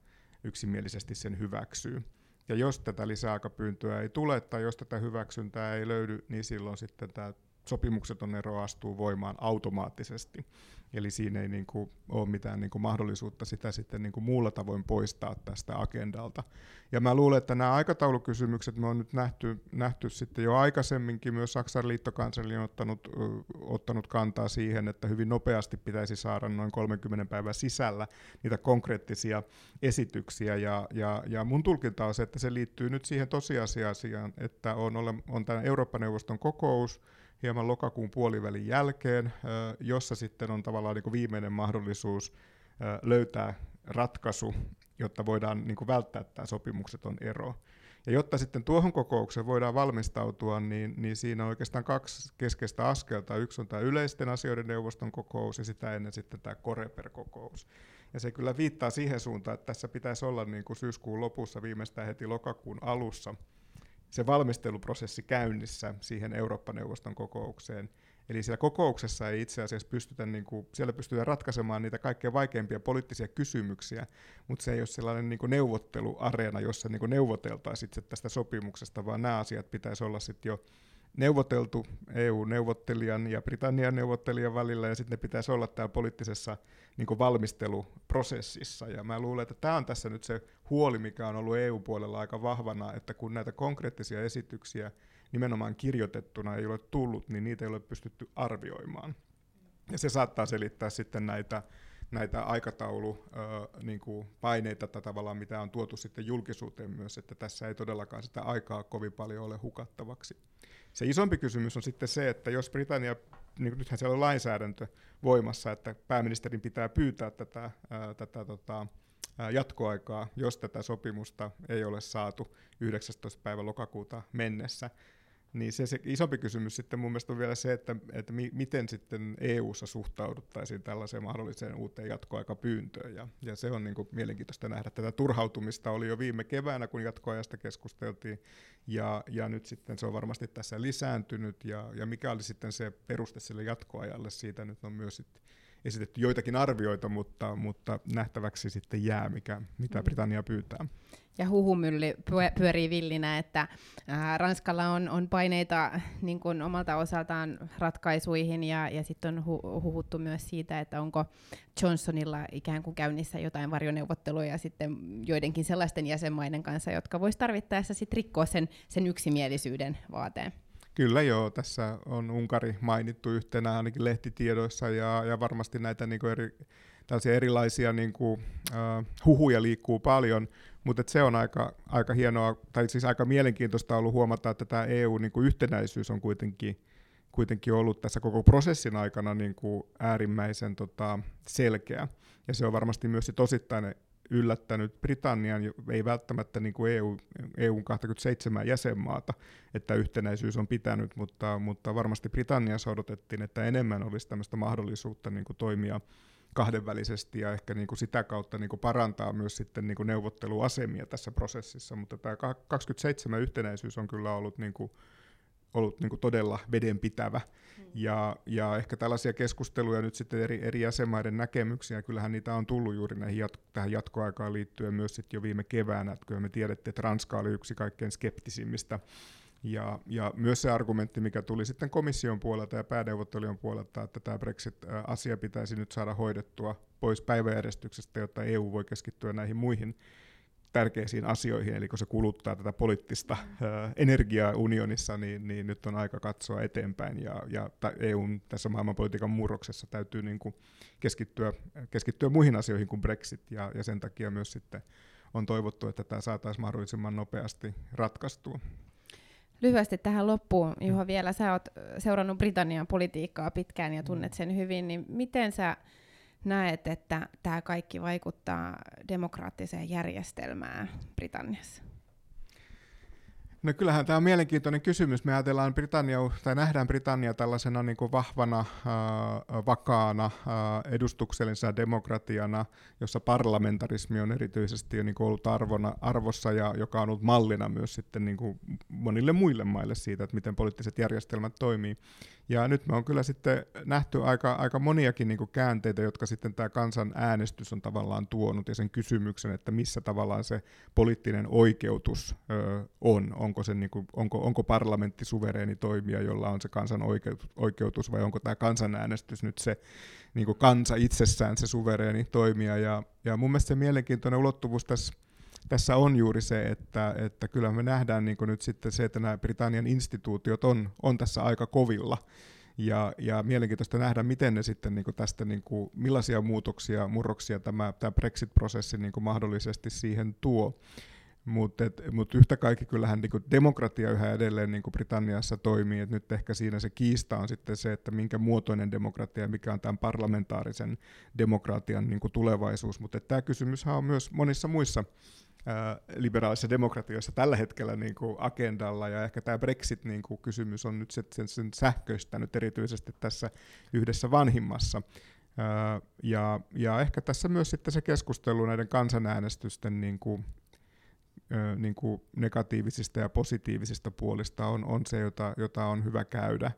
yksimielisesti sen hyväksyy. Ja jos tätä lisäaikapyyntöä ei tule tai jos tätä hyväksyntää ei löydy, niin silloin sitten tämä sopimukseton ero astuu voimaan automaattisesti. Eli siinä ei niin kuin ole mitään niin kuin mahdollisuutta sitä sitten niin kuin muulla tavoin poistaa tästä agendalta. Ja mä luulen, että nämä aikataulukysymykset me on nyt nähty, nähty sitten jo aikaisemminkin. Myös Saksan liittokansleri on ottanut, ottanut kantaa siihen, että hyvin nopeasti pitäisi saada noin 30 päivän sisällä niitä konkreettisia esityksiä. Ja, ja, ja mun tulkinta on se, että se liittyy nyt siihen tosiasiaan, että on, on tämä Eurooppa-neuvoston kokous, hieman lokakuun puolivälin jälkeen, jossa sitten on tavallaan niin kuin viimeinen mahdollisuus löytää ratkaisu, jotta voidaan niin kuin välttää tämä sopimukseton ero. Ja jotta sitten tuohon kokoukseen voidaan valmistautua, niin, niin siinä on oikeastaan kaksi keskeistä askelta. Yksi on tämä yleisten asioiden neuvoston kokous ja sitä ennen sitten tämä Koreper-kokous. Ja se kyllä viittaa siihen suuntaan, että tässä pitäisi olla niin kuin syyskuun lopussa viimeistään heti lokakuun alussa se valmisteluprosessi käynnissä siihen Eurooppa-neuvoston kokoukseen. Eli siellä kokouksessa ei itse asiassa pystytä, niin kuin, siellä pystytään ratkaisemaan niitä kaikkein vaikeimpia poliittisia kysymyksiä, mutta se ei ole sellainen niin kuin neuvotteluareena, jossa niin kuin neuvoteltaisiin tästä sopimuksesta, vaan nämä asiat pitäisi olla sitten jo neuvoteltu EU-neuvottelijan ja Britannian neuvottelijan välillä, ja sitten ne pitäisi olla täällä poliittisessa niin valmisteluprosessissa. Ja mä luulen, että tämä on tässä nyt se huoli, mikä on ollut EU-puolella aika vahvana, että kun näitä konkreettisia esityksiä nimenomaan kirjoitettuna ei ole tullut, niin niitä ei ole pystytty arvioimaan. Ja se saattaa selittää sitten näitä näitä aikataulupaineita, niin paineita, tavallaan, mitä on tuotu sitten julkisuuteen myös, että tässä ei todellakaan sitä aikaa kovin paljon ole hukattavaksi. Se isompi kysymys on sitten se, että jos Britannia, niin nythän siellä on lainsäädäntö voimassa, että pääministerin pitää pyytää tätä, tätä tota, jatkoaikaa, jos tätä sopimusta ei ole saatu 19. päivä lokakuuta mennessä, niin se, se isompi kysymys sitten mun mielestä on vielä se, että, että mi, miten sitten EU-ssa suhtauduttaisiin tällaiseen mahdolliseen uuteen jatkoaikapyyntöön. Ja, ja se on niin kuin mielenkiintoista nähdä. Tätä turhautumista oli jo viime keväänä, kun jatkoajasta keskusteltiin, ja, ja nyt sitten se on varmasti tässä lisääntynyt, ja, ja mikä oli sitten se peruste sille jatkoajalle, siitä nyt on myös sitten esitetty joitakin arvioita, mutta, mutta nähtäväksi sitten jää, mikä, mitä mm. Britannia pyytää. Ja huhumylly pyörii villinä, että ää, Ranskalla on, on paineita niin kuin omalta osaltaan ratkaisuihin ja, ja sitten on hu- huhuttu myös siitä, että onko Johnsonilla ikään kuin käynnissä jotain varjoneuvotteluja sitten joidenkin sellaisten jäsenmaiden kanssa, jotka vois tarvittaessa sitten rikkoa sen, sen yksimielisyyden vaateen. Kyllä joo, tässä on Unkari mainittu yhtenä ainakin lehtitiedoissa ja, ja varmasti näitä niin eri, tällaisia erilaisia niin kuin, uh, huhuja liikkuu paljon, mutta se on aika, aika hienoa, tai siis aika mielenkiintoista ollut huomata, että tämä EU-yhtenäisyys niin on kuitenkin, kuitenkin ollut tässä koko prosessin aikana niin kuin äärimmäisen tota, selkeä. Ja se on varmasti myös sit osittain yllättänyt Britannian, ei välttämättä niin kuin EU, EUn 27 jäsenmaata, että yhtenäisyys on pitänyt, mutta, mutta varmasti Britanniassa odotettiin, että enemmän olisi tämmöistä mahdollisuutta niin kuin toimia kahdenvälisesti ja ehkä niin kuin sitä kautta niin kuin parantaa myös sitten niin kuin neuvotteluasemia tässä prosessissa, mutta tämä 27 yhtenäisyys on kyllä ollut niin kuin ollut niin kuin todella vedenpitävä. Mm. Ja, ja ehkä tällaisia keskusteluja nyt sitten eri, eri jäsenmaiden näkemyksiä, kyllähän niitä on tullut juuri näihin jat, tähän jatkoaikaan liittyen myös sitten jo viime keväänä, että kyllä me tiedettiin, että Ranska oli yksi kaikkein skeptisimmistä ja, ja myös se argumentti, mikä tuli sitten komission puolelta ja pääneuvottelijan puolelta, että tämä Brexit-asia pitäisi nyt saada hoidettua pois päiväjärjestyksestä, jotta EU voi keskittyä näihin muihin tärkeisiin asioihin, eli kun se kuluttaa tätä poliittista ää, energiaa unionissa, niin, niin nyt on aika katsoa eteenpäin, ja, ja EUn tässä maailmanpolitiikan murroksessa täytyy niin kuin keskittyä, keskittyä muihin asioihin kuin Brexit, ja, ja sen takia myös sitten on toivottu, että tämä saataisiin mahdollisimman nopeasti ratkaistua. Lyhyesti tähän loppuun, Juha, vielä sä oot seurannut Britannian politiikkaa pitkään ja tunnet sen hyvin, niin miten sä näet, että tämä kaikki vaikuttaa demokraattiseen järjestelmään Britanniassa? No kyllähän tämä on mielenkiintoinen kysymys. Me ajatellaan Britannia, tai nähdään Britannia tällaisena niin kuin vahvana, äh, vakaana, äh, edustuksellisena demokratiana, jossa parlamentarismi on erityisesti niin kuin ollut arvona, arvossa ja joka on ollut mallina myös sitten niin kuin monille muille maille siitä, että miten poliittiset järjestelmät toimii. Ja nyt me on kyllä sitten nähty aika, aika moniakin niin kuin käänteitä, jotka sitten tämä kansan äänestys on tavallaan tuonut ja sen kysymyksen, että missä tavallaan se poliittinen oikeutus ö, on. Onko, se, niin kuin, onko, onko parlamentti suvereeni toimija, jolla on se kansan oikeutus, vai onko tämä kansanäänestys nyt se niin kuin kansa itsessään se suvereeni toimija. Ja, ja mun mielestä se mielenkiintoinen ulottuvuus tässä tässä on juuri se, että, että kyllä me nähdään niin nyt sitten se, että nämä Britannian instituutiot on, on tässä aika kovilla. Ja, ja mielenkiintoista nähdä, miten ne sitten niin tästä, niin kuin, millaisia muutoksia, murroksia tämä, tämä Brexit-prosessi niin mahdollisesti siihen tuo. Mutta mut yhtä kaikki kyllähän niin demokratia yhä edelleen niin Britanniassa toimii, et nyt ehkä siinä se kiista on sitten se, että minkä muotoinen demokratia ja mikä on tämän parlamentaarisen demokratian niin tulevaisuus, mutta tämä kysymys on myös monissa muissa liberaalissa demokratioissa tällä hetkellä niin kuin agendalla, ja ehkä tämä Brexit-kysymys niin kuin on nyt sen, sen sähköistänyt erityisesti tässä yhdessä vanhimmassa. Ja, ja ehkä tässä myös sitten se keskustelu näiden kansanäänestysten niin kuin, niin kuin negatiivisista ja positiivisista puolista on, on se, jota, jota on hyvä käydä.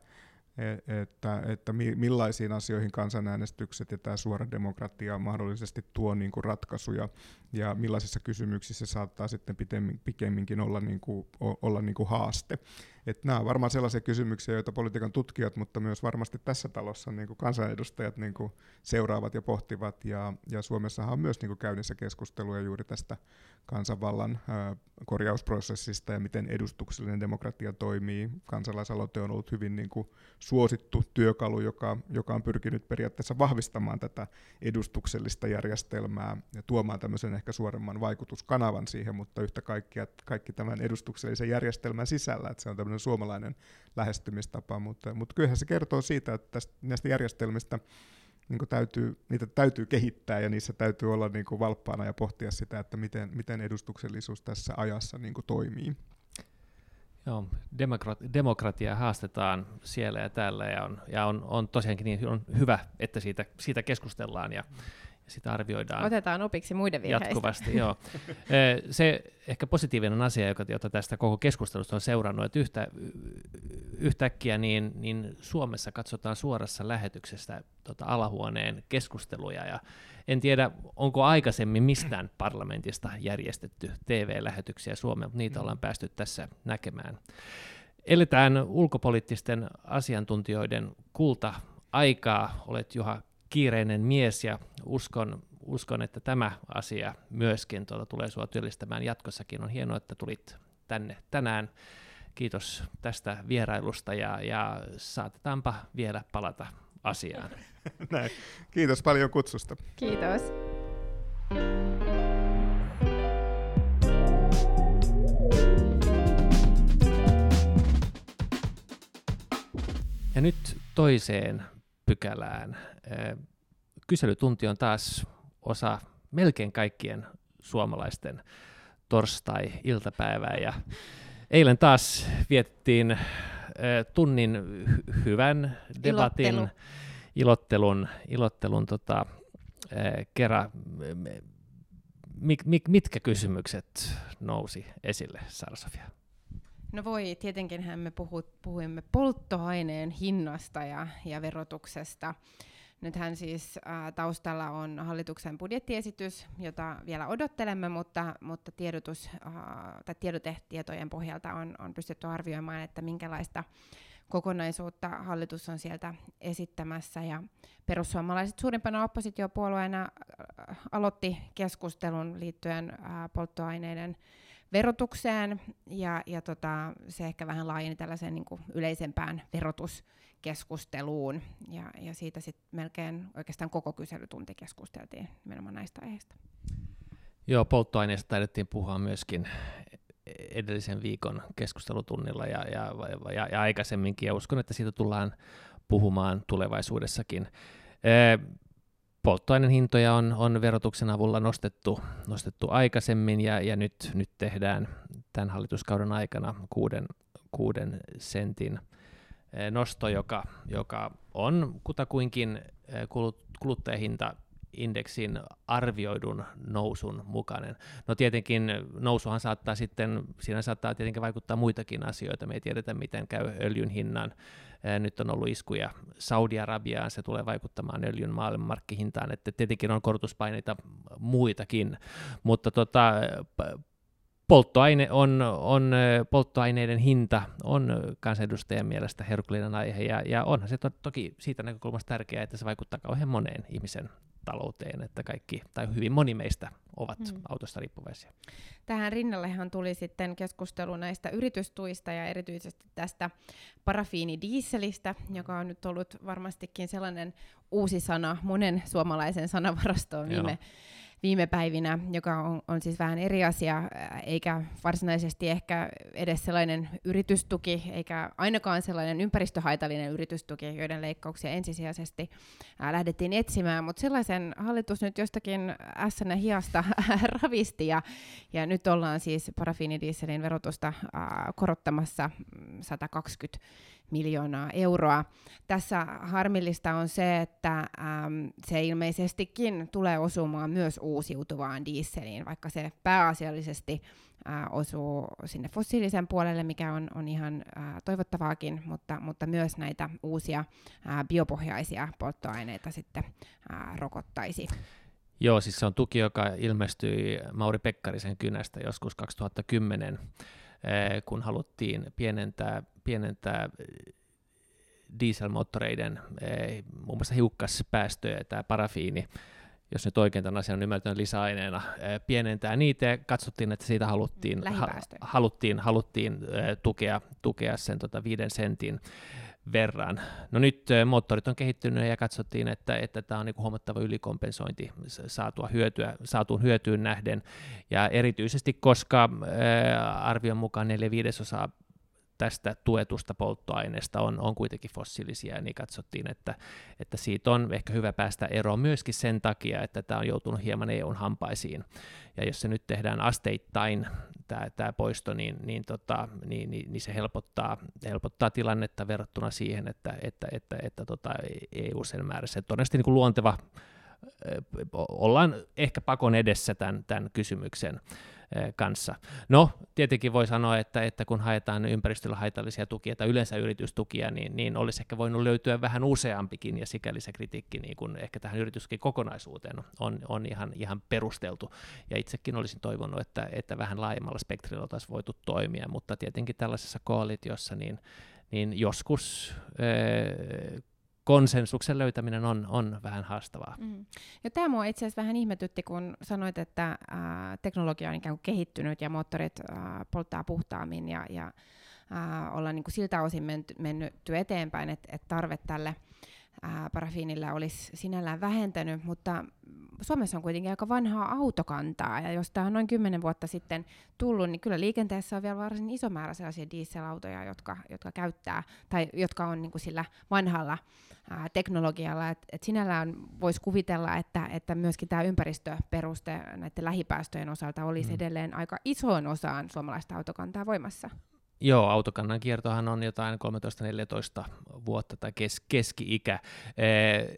E, että, että millaisiin asioihin kansanäänestykset ja tämä suora demokratia mahdollisesti tuo niin kuin ratkaisuja ja millaisissa kysymyksissä saattaa sitten pikemminkin olla, niin kuin, olla niin kuin haaste. Että nämä ovat varmaan sellaisia kysymyksiä, joita politiikan tutkijat, mutta myös varmasti tässä talossa niin kuin kansanedustajat niin kuin seuraavat ja pohtivat. Ja, ja Suomessahan on myös niin kuin käynnissä keskusteluja juuri tästä kansanvallan ää, korjausprosessista ja miten edustuksellinen demokratia toimii. Kansalaisaloite on ollut hyvin niin kuin suosittu työkalu, joka, joka on pyrkinyt periaatteessa vahvistamaan tätä edustuksellista järjestelmää ja tuomaan tämmöisen ehkä suoremman vaikutuskanavan siihen, mutta yhtä kaikkia, kaikki tämän edustuksellisen järjestelmän sisällä, että se on tämmöinen suomalainen lähestymistapa, mutta, mutta kyllähän se kertoo siitä, että tästä, näistä järjestelmistä niin täytyy, niitä täytyy kehittää ja niissä täytyy olla niin valppaana ja pohtia sitä, että miten, miten edustuksellisuus tässä ajassa niin toimii. Joo, demokrat- demokratia haastetaan siellä ja täällä ja on, ja on, on tosiaankin niin on hyvä, että siitä, siitä keskustellaan ja, ja sitä arvioidaan. Otetaan opiksi muiden virheistä. Jatkuvasti, joo. [laughs] Se ehkä positiivinen asia, joka, jota tästä koko keskustelusta on seurannut, että yhtä, yhtäkkiä niin, niin Suomessa katsotaan suorassa lähetyksessä tota alahuoneen keskusteluja ja en tiedä, onko aikaisemmin mistään parlamentista järjestetty TV-lähetyksiä Suomeen, mutta niitä ollaan päästy tässä näkemään. Eletään ulkopoliittisten asiantuntijoiden kulta aikaa. Olet Juha kiireinen mies ja uskon, uskon että tämä asia myöskin tuota, tulee sinua työllistämään jatkossakin. On hienoa, että tulit tänne tänään. Kiitos tästä vierailusta ja, ja saatetaanpa vielä palata asiaan. [laughs] Näin. Kiitos paljon kutsusta. Kiitos. Ja nyt toiseen pykälään. Kyselytunti on taas osa melkein kaikkien suomalaisten torstai-iltapäivää ja eilen taas viettiin tunnin hyvän debatin, Ilottelu. ilottelun, ilottelun tota, kerran. Mik, mik, mitkä kysymykset nousi esille, Sara-Sofia? No voi, tietenkin me puhut, puhuimme polttoaineen hinnasta ja, ja verotuksesta. Nythän siis ää, taustalla on hallituksen budjettiesitys, jota vielä odottelemme, mutta, mutta tiedotus, ää, tai tiedotetietojen pohjalta on, on pystytty arvioimaan, että minkälaista kokonaisuutta hallitus on sieltä esittämässä. Ja perussuomalaiset suurimpana oppositiopuolueena aloitti keskustelun liittyen ää, polttoaineiden verotukseen, ja, ja tota, se ehkä vähän laajeni tällaiseen niin yleisempään verotuskeskusteluun, ja, ja siitä sitten melkein oikeastaan koko kyselytunti keskusteltiin nimenomaan näistä aiheista. Joo, polttoaineista taidettiin puhua myöskin edellisen viikon keskustelutunnilla ja, ja, ja, ja aikaisemminkin, ja uskon, että siitä tullaan puhumaan tulevaisuudessakin. Polttoaineen hintoja on, on verotuksen avulla nostettu, nostettu aikaisemmin ja, ja nyt, nyt tehdään tämän hallituskauden aikana kuuden, kuuden sentin nosto, joka, joka on kutakuinkin eh, kuluttajahinta indeksin arvioidun nousun mukainen. No tietenkin nousuhan saattaa sitten, siinä saattaa tietenkin vaikuttaa muitakin asioita. Me ei tiedetä, miten käy öljyn hinnan nyt on ollut iskuja Saudi-Arabiaan, se tulee vaikuttamaan öljyn maailmanmarkkihintaan, että tietenkin on korotuspaineita muitakin, mutta tota, polttoaine on, on, polttoaineiden hinta on kansanedustajan mielestä herkullinen aihe, ja, ja onhan se to, toki siitä näkökulmasta tärkeää, että se vaikuttaa kauhean moneen ihmisen talouteen, että kaikki, tai hyvin moni meistä ovat mm. autosta riippuvaisia. Tähän rinnallehan tuli sitten keskustelu näistä yritystuista ja erityisesti tästä parafiinidieselistä, joka on nyt ollut varmastikin sellainen uusi sana monen suomalaisen sanavarastoon viime, Joo viime päivinä, joka on, on siis vähän eri asia, eikä varsinaisesti ehkä edes sellainen yritystuki, eikä ainakaan sellainen ympäristöhaitallinen yritystuki, joiden leikkauksia ensisijaisesti ää, lähdettiin etsimään, mutta sellaisen hallitus nyt jostakin ässänä hiasta [laughs] ravisti, ja, ja nyt ollaan siis parafiinidieselin verotusta ää, korottamassa 120 miljoonaa euroa. Tässä harmillista on se, että äm, se ilmeisestikin tulee osumaan myös uusiutuvaan dieseliin, vaikka se pääasiallisesti ää, osuu sinne fossiilisen puolelle, mikä on, on ihan ää, toivottavaakin, mutta, mutta myös näitä uusia ää, biopohjaisia polttoaineita sitten ää, rokottaisi. Joo, siis se on tuki, joka ilmestyi Mauri Pekkarisen kynästä joskus 2010 Eh, kun haluttiin pienentää, pienentää eh, dieselmoottoreiden eh, muun muassa hiukkaspäästöjä, tämä parafiini, jos nyt oikein tämän asian on ymmärtänyt lisäaineena, pienentää niitä ja katsottiin, että siitä haluttiin, ha, haluttiin, haluttiin tukea, tukea sen tota viiden sentin verran. No nyt moottorit on kehittynyt ja katsottiin, että, että tämä on niin huomattava ylikompensointi saatua hyötyä, saatuun hyötyyn nähden. Ja erityisesti, koska arvion mukaan neljä viidesosaa tästä tuetusta polttoaineesta on, on kuitenkin fossiilisia, niin katsottiin, että, että siitä on ehkä hyvä päästä eroon myöskin sen takia, että tämä on joutunut hieman EUn hampaisiin. Ja jos se nyt tehdään asteittain, tämä, tämä poisto, niin, niin, tota, niin, niin, niin se helpottaa, helpottaa tilannetta verrattuna siihen, että, että, että, että tota EU sen määrässä. Todennäköisesti niin kuin luonteva ollaan ehkä pakon edessä tämän, tämän kysymyksen kanssa. No, tietenkin voi sanoa, että, että kun haetaan ympäristöllä haitallisia tukia tai yleensä yritystukia, niin, niin olisi ehkä voinut löytyä vähän useampikin, ja sikäli se kritiikki niin kun ehkä tähän yrityskin kokonaisuuteen on, on ihan, ihan perusteltu. Ja itsekin olisin toivonut, että, että vähän laajemmalla spektrillä oltaisiin voitu toimia, mutta tietenkin tällaisessa koalitiossa niin, niin joskus konsensuksen löytäminen on, on vähän haastavaa. Mm. Ja tämä mua itse asiassa vähän ihmetytti, kun sanoit, että ää, teknologia on ikään kuin kehittynyt ja moottorit ää, polttaa puhtaammin ja, ja ää, ollaan niin kuin siltä osin menty, mennyt eteenpäin, että et tarve tälle ää, parafiinilla olisi sinällään vähentänyt, mutta Suomessa on kuitenkin aika vanhaa autokantaa, ja jos tämä on noin 10 vuotta sitten tullut, niin kyllä liikenteessä on vielä varsin iso määrä sellaisia dieselautoja, jotka, jotka käyttää, tai jotka on niin kuin sillä vanhalla ää, teknologialla, että et sinällään voisi kuvitella, että, että myöskin tämä ympäristöperuste näiden lähipäästöjen osalta olisi mm. edelleen aika isoon osaan suomalaista autokantaa voimassa. Joo, autokannan kiertohan on jotain 13-14 vuotta tai kes- keski-ikä. Ee,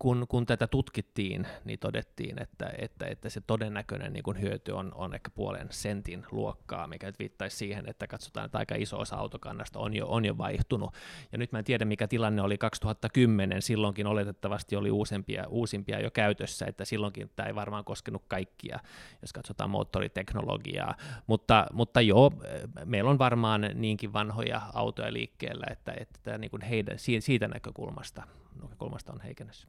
kun, kun tätä tutkittiin, niin todettiin, että, että, että se todennäköinen niin kuin hyöty on, on ehkä puolen sentin luokkaa, mikä viittaisi siihen, että katsotaan, että aika iso osa autokannasta on jo, on jo vaihtunut. Ja nyt mä en tiedä, mikä tilanne oli 2010, silloinkin oletettavasti oli uusimpia, uusimpia jo käytössä, että silloinkin tämä ei varmaan koskenut kaikkia, jos katsotaan moottoriteknologiaa. Mutta, mutta joo, meillä on varmaan niinkin vanhoja autoja liikkeellä, että, että niin kuin heidän, siitä näkökulmasta näkökulmasta on heikennys.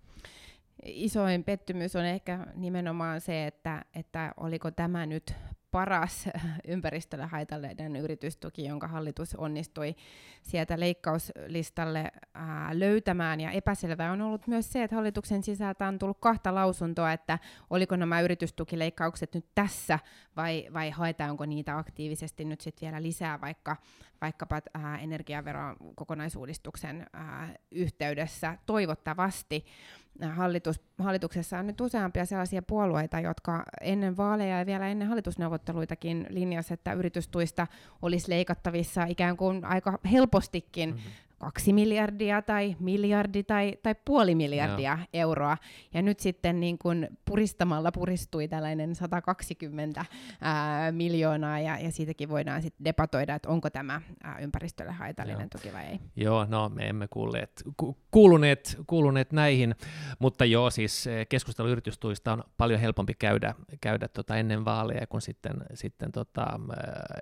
Isoin pettymys on ehkä nimenomaan se, että, että oliko tämä nyt paras [laughs] ympäristölle haitallinen yritystuki, jonka hallitus onnistui sieltä leikkauslistalle ää, löytämään. Ja epäselvää on ollut myös se, että hallituksen sisältä on tullut kahta lausuntoa, että oliko nämä yritystukileikkaukset nyt tässä vai, vai haetaanko niitä aktiivisesti nyt sitten vielä lisää vaikka vaikkapa ää, energiaveron kokonaisuudistuksen ää, yhteydessä toivottavasti hallitus, hallituksessa on nyt useampia sellaisia puolueita, jotka ennen vaaleja ja vielä ennen hallitusneuvotteluitakin linjasi, että yritystuista olisi leikattavissa ikään kuin aika helpostikin mm-hmm kaksi miljardia tai miljardi tai, tai puoli miljardia Joo. euroa. Ja nyt sitten niin kun puristamalla puristui tällainen 120 ää, miljoonaa ja, ja siitäkin voidaan sitten debatoida, että onko tämä ää, ympäristölle haitallinen Joo. tuki vai ei. Joo, no me emme kuulleet, ku, kuuluneet, kuuluneet näihin, mutta joo, siis e, keskustelu yritystuista on paljon helpompi käydä, käydä tota ennen vaaleja kuin sitten, sitten tota,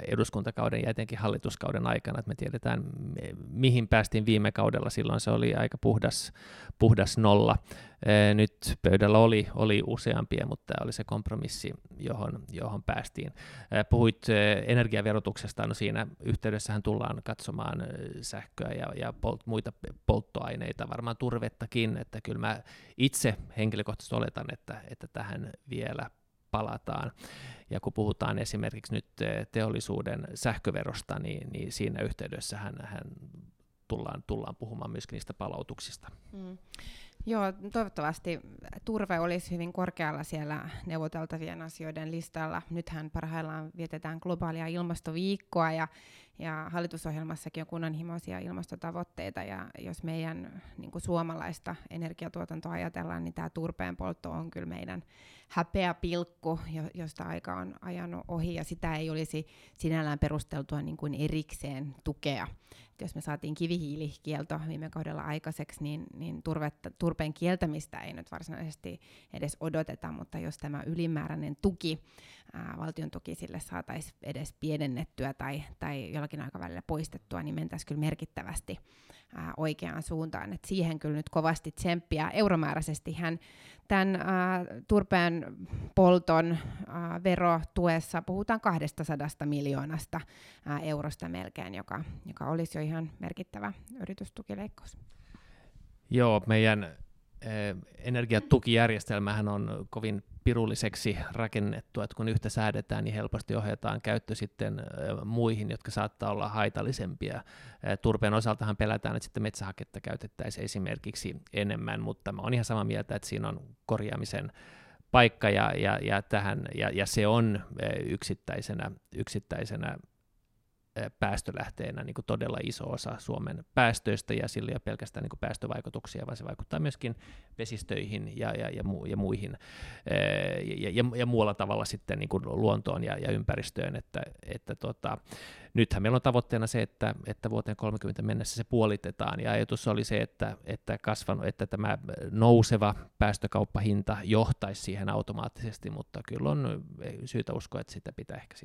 eduskuntakauden ja etenkin hallituskauden aikana, että me tiedetään mihin päästään päästiin viime kaudella, silloin se oli aika puhdas, puhdas nolla. Nyt pöydällä oli, oli useampia, mutta tämä oli se kompromissi, johon, johon päästiin. Puhuit energiaverotuksesta, no siinä yhteydessähän tullaan katsomaan sähköä ja, ja polt, muita polttoaineita, varmaan turvettakin, että kyllä mä itse henkilökohtaisesti oletan, että, että tähän vielä palataan. Ja kun puhutaan esimerkiksi nyt teollisuuden sähköverosta, niin, niin siinä yhteydessä hän, hän tullaan, tullaan puhumaan myöskin niistä palautuksista. Mm. Joo, toivottavasti turve olisi hyvin korkealla siellä neuvoteltavien asioiden listalla. Nythän parhaillaan vietetään globaalia ilmastoviikkoa ja, ja hallitusohjelmassakin on kunnanhimoisia ilmastotavoitteita. Ja jos meidän niin kuin suomalaista energiatuotantoa ajatellaan, niin tämä turpeen poltto on kyllä meidän häpeä pilkku, josta aika on ajanut ohi ja sitä ei olisi sinällään perusteltua niin kuin erikseen tukea jos me saatiin kivihiilikielto viime kaudella aikaiseksi, niin, niin turvetta, turpeen kieltämistä ei nyt varsinaisesti edes odoteta, mutta jos tämä ylimääräinen tuki, ää, valtion tuki sille saataisiin edes pienennettyä tai, tai jollakin aikavälillä poistettua, niin mentäisiin kyllä merkittävästi ää, oikeaan suuntaan. Et siihen kyllä nyt kovasti tsemppiä. Euromääräisesti hän tämän ää, turpeen polton ää, verotuessa puhutaan 200 miljoonasta ää, eurosta melkein, joka, joka olisi jo ihan merkittävä yritystukileikkaus. Joo, meidän energiatukijärjestelmähän on kovin pirulliseksi rakennettu, että kun yhtä säädetään, niin helposti ohjataan käyttö sitten muihin, jotka saattaa olla haitallisempia. Turpeen osaltahan pelätään, että sitten metsähaketta käytettäisiin esimerkiksi enemmän, mutta mä ihan samaa mieltä, että siinä on korjaamisen paikka ja, ja, ja, tähän, ja, ja se on yksittäisenä, yksittäisenä päästölähteenä niin kuin todella iso osa Suomen päästöistä, ja sillä ei ole pelkästään niin kuin päästövaikutuksia, vaan se vaikuttaa myöskin vesistöihin ja, ja, ja, mu, ja muihin, ja, ja, ja muualla tavalla sitten niin kuin luontoon ja, ja ympäristöön, että, että tota, nythän meillä on tavoitteena se, että, että vuoteen 30 mennessä se puolitetaan, ja ajatus oli se, että, että, kasvanut, että tämä nouseva päästökauppahinta johtaisi siihen automaattisesti, mutta kyllä on syytä uskoa, että sitä pitää ehkä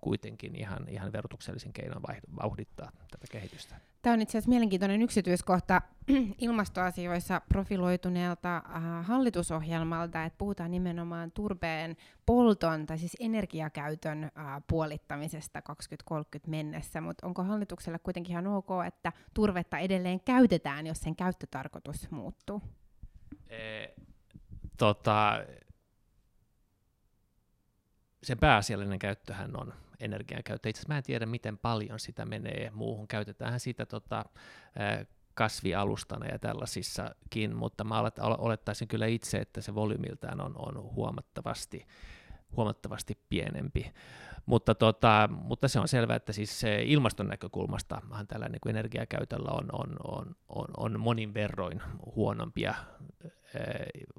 kuitenkin ihan, ihan verotuksellisin keinoin vauhdittaa tätä kehitystä. Tämä on itse asiassa mielenkiintoinen yksityiskohta [clears throat] ilmastoasioissa profiloituneelta äh, hallitusohjelmalta, että puhutaan nimenomaan turpeen polton tai siis energiakäytön äh, puolittamisesta 2030 mennessä, mutta onko hallituksella kuitenkin ihan ok, että turvetta edelleen käytetään, jos sen käyttötarkoitus muuttuu? E, tota, se pääasiallinen käyttöhän on energiankäyttö. Itse asiassa mä en tiedä, miten paljon sitä menee muuhun. Käytetään sitä tota, kasvialustana ja tällaisissakin, mutta mä olettaisin kyllä itse, että se volyymiltään on, on huomattavasti, huomattavasti pienempi. Mutta, tota, mutta se on selvää, että siis ilmaston näkökulmasta tällä niin energiakäytöllä on, on, on, on, on monin verroin huonompia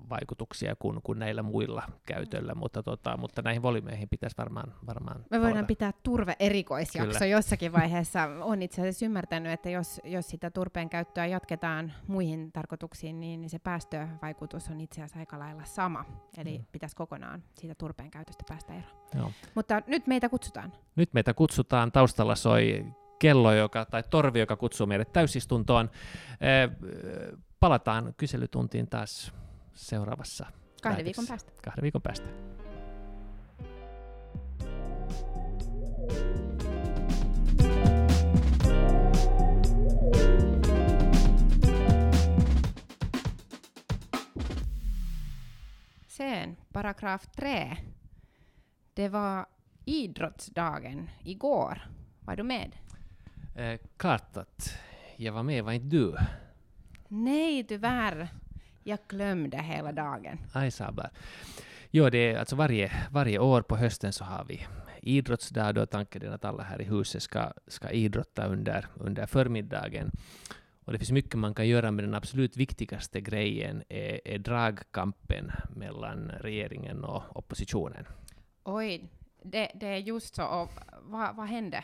vaikutuksia kuin, kuin näillä muilla käytöllä, mutta, tota, mutta näihin volyymeihin pitäisi varmaan, varmaan Me voidaan pitää turve erikoisjakso Kyllä. jossakin [laughs] vaiheessa. on itse asiassa ymmärtänyt, että jos, jos sitä turpeen käyttöä jatketaan muihin tarkoituksiin, niin, niin se päästövaikutus on itse asiassa aika lailla sama. Eli mm. pitäisi kokonaan siitä turpeen käytöstä päästä eroon. Joo. Mutta nyt meitä kutsutaan. Nyt meitä kutsutaan. Taustalla soi kello, joka, tai torvi, joka kutsuu meidät täysistuntoon. Palataan kyselytuntiin taas seuraavassa Kahden viikon päästä. Kahden viikon päästä. Sen, paragraf 3. Det var idrottsdagen igår. Var du med? Eh, klart att jag var med, var inte du? Nej, tyvärr. Jag glömde hela dagen. Aj sablar. Jo, det är alltså varje, varje år på hösten så har vi idrottsdag. Då tanken är att alla här i huset ska, ska idrotta under, under förmiddagen. Och det finns mycket man kan göra, men den absolut viktigaste grejen är, är dragkampen mellan regeringen och oppositionen. Oj, det, det är just så. Och vad, vad hände?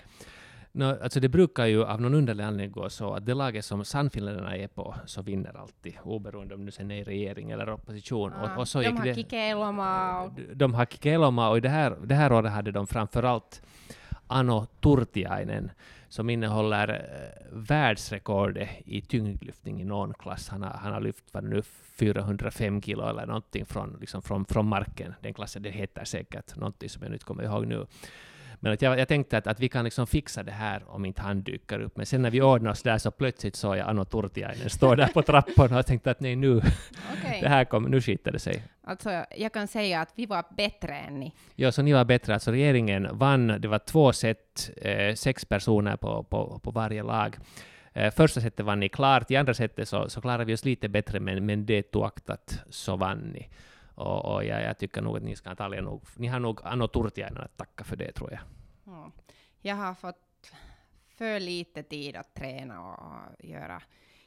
No, alltså det brukar ju av någon underlig anledning gå så att det laget som Sannfinländarna är på så vinner alltid, oberoende om nu sen är i regering eller opposition. Ah, och, och så de har Kikelomaa. De har Kikelomaa och det här, det här året hade de framförallt Ano Turtiainen som innehåller äh, världsrekordet i tyngdlyftning i någon klass. Han har, han har lyft vad nu 405 kilo eller någonting från, liksom från, från marken. Den klassen, det heter säkert någonting som jag inte kommer ihåg nu. Men att jag, jag tänkte att, att vi kan liksom fixa det här om inte han dyker upp. Men sen när vi ordnade oss där så plötsligt såg jag Anno Turtiainen stå där på trapporna och tänkte att nej nu, okay. det här kom, nu skiter det sig. Alltså jag kan säga att vi var bättre än ni. Ja, så ni var bättre. Alltså regeringen vann, det var två set, eh, sex personer på, på, på varje lag. Eh, första setet vann ni klart, i andra setet så, så klarade vi oss lite bättre, men, men det oaktat så vann ni. Och, och jag, jag, tycker nog att ni ska antagligen nog, ni har nog Anno Turtiainen att tacka för det tror jag. Ja. Jag har fått för lite tid att träna och göra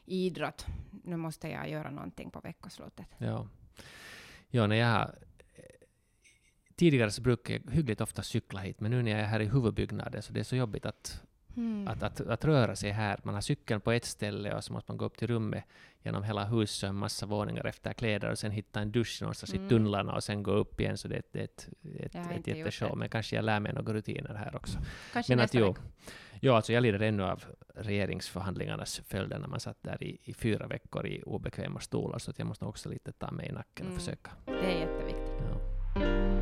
idrott. Nu måste jag göra någonting på veckoslutet. Ja, ja när jag har, tidigare så brukade jag hyggligt ofta cykla hit, men nu när jag är här i huvudbyggnaden så det är så jobbigt att Mm. Att, att, att röra sig här. Man har cykeln på ett ställe och så måste man gå upp till rummet genom hela huset, en massa våningar efter kläder och sen hitta en dusch någonstans mm. i tunnlarna och sen gå upp igen. Så det, det är ett, ett, ett jätteshow. Men kanske jag lär mig några rutiner här också. Kanske Men nästa att, jo, jo, alltså jag lider ännu av regeringsförhandlingarnas följder när man satt där i, i fyra veckor i obekväma stolar. Så att jag måste också lite ta mig i nacken mm. och försöka. Det är jätteviktigt. Ja.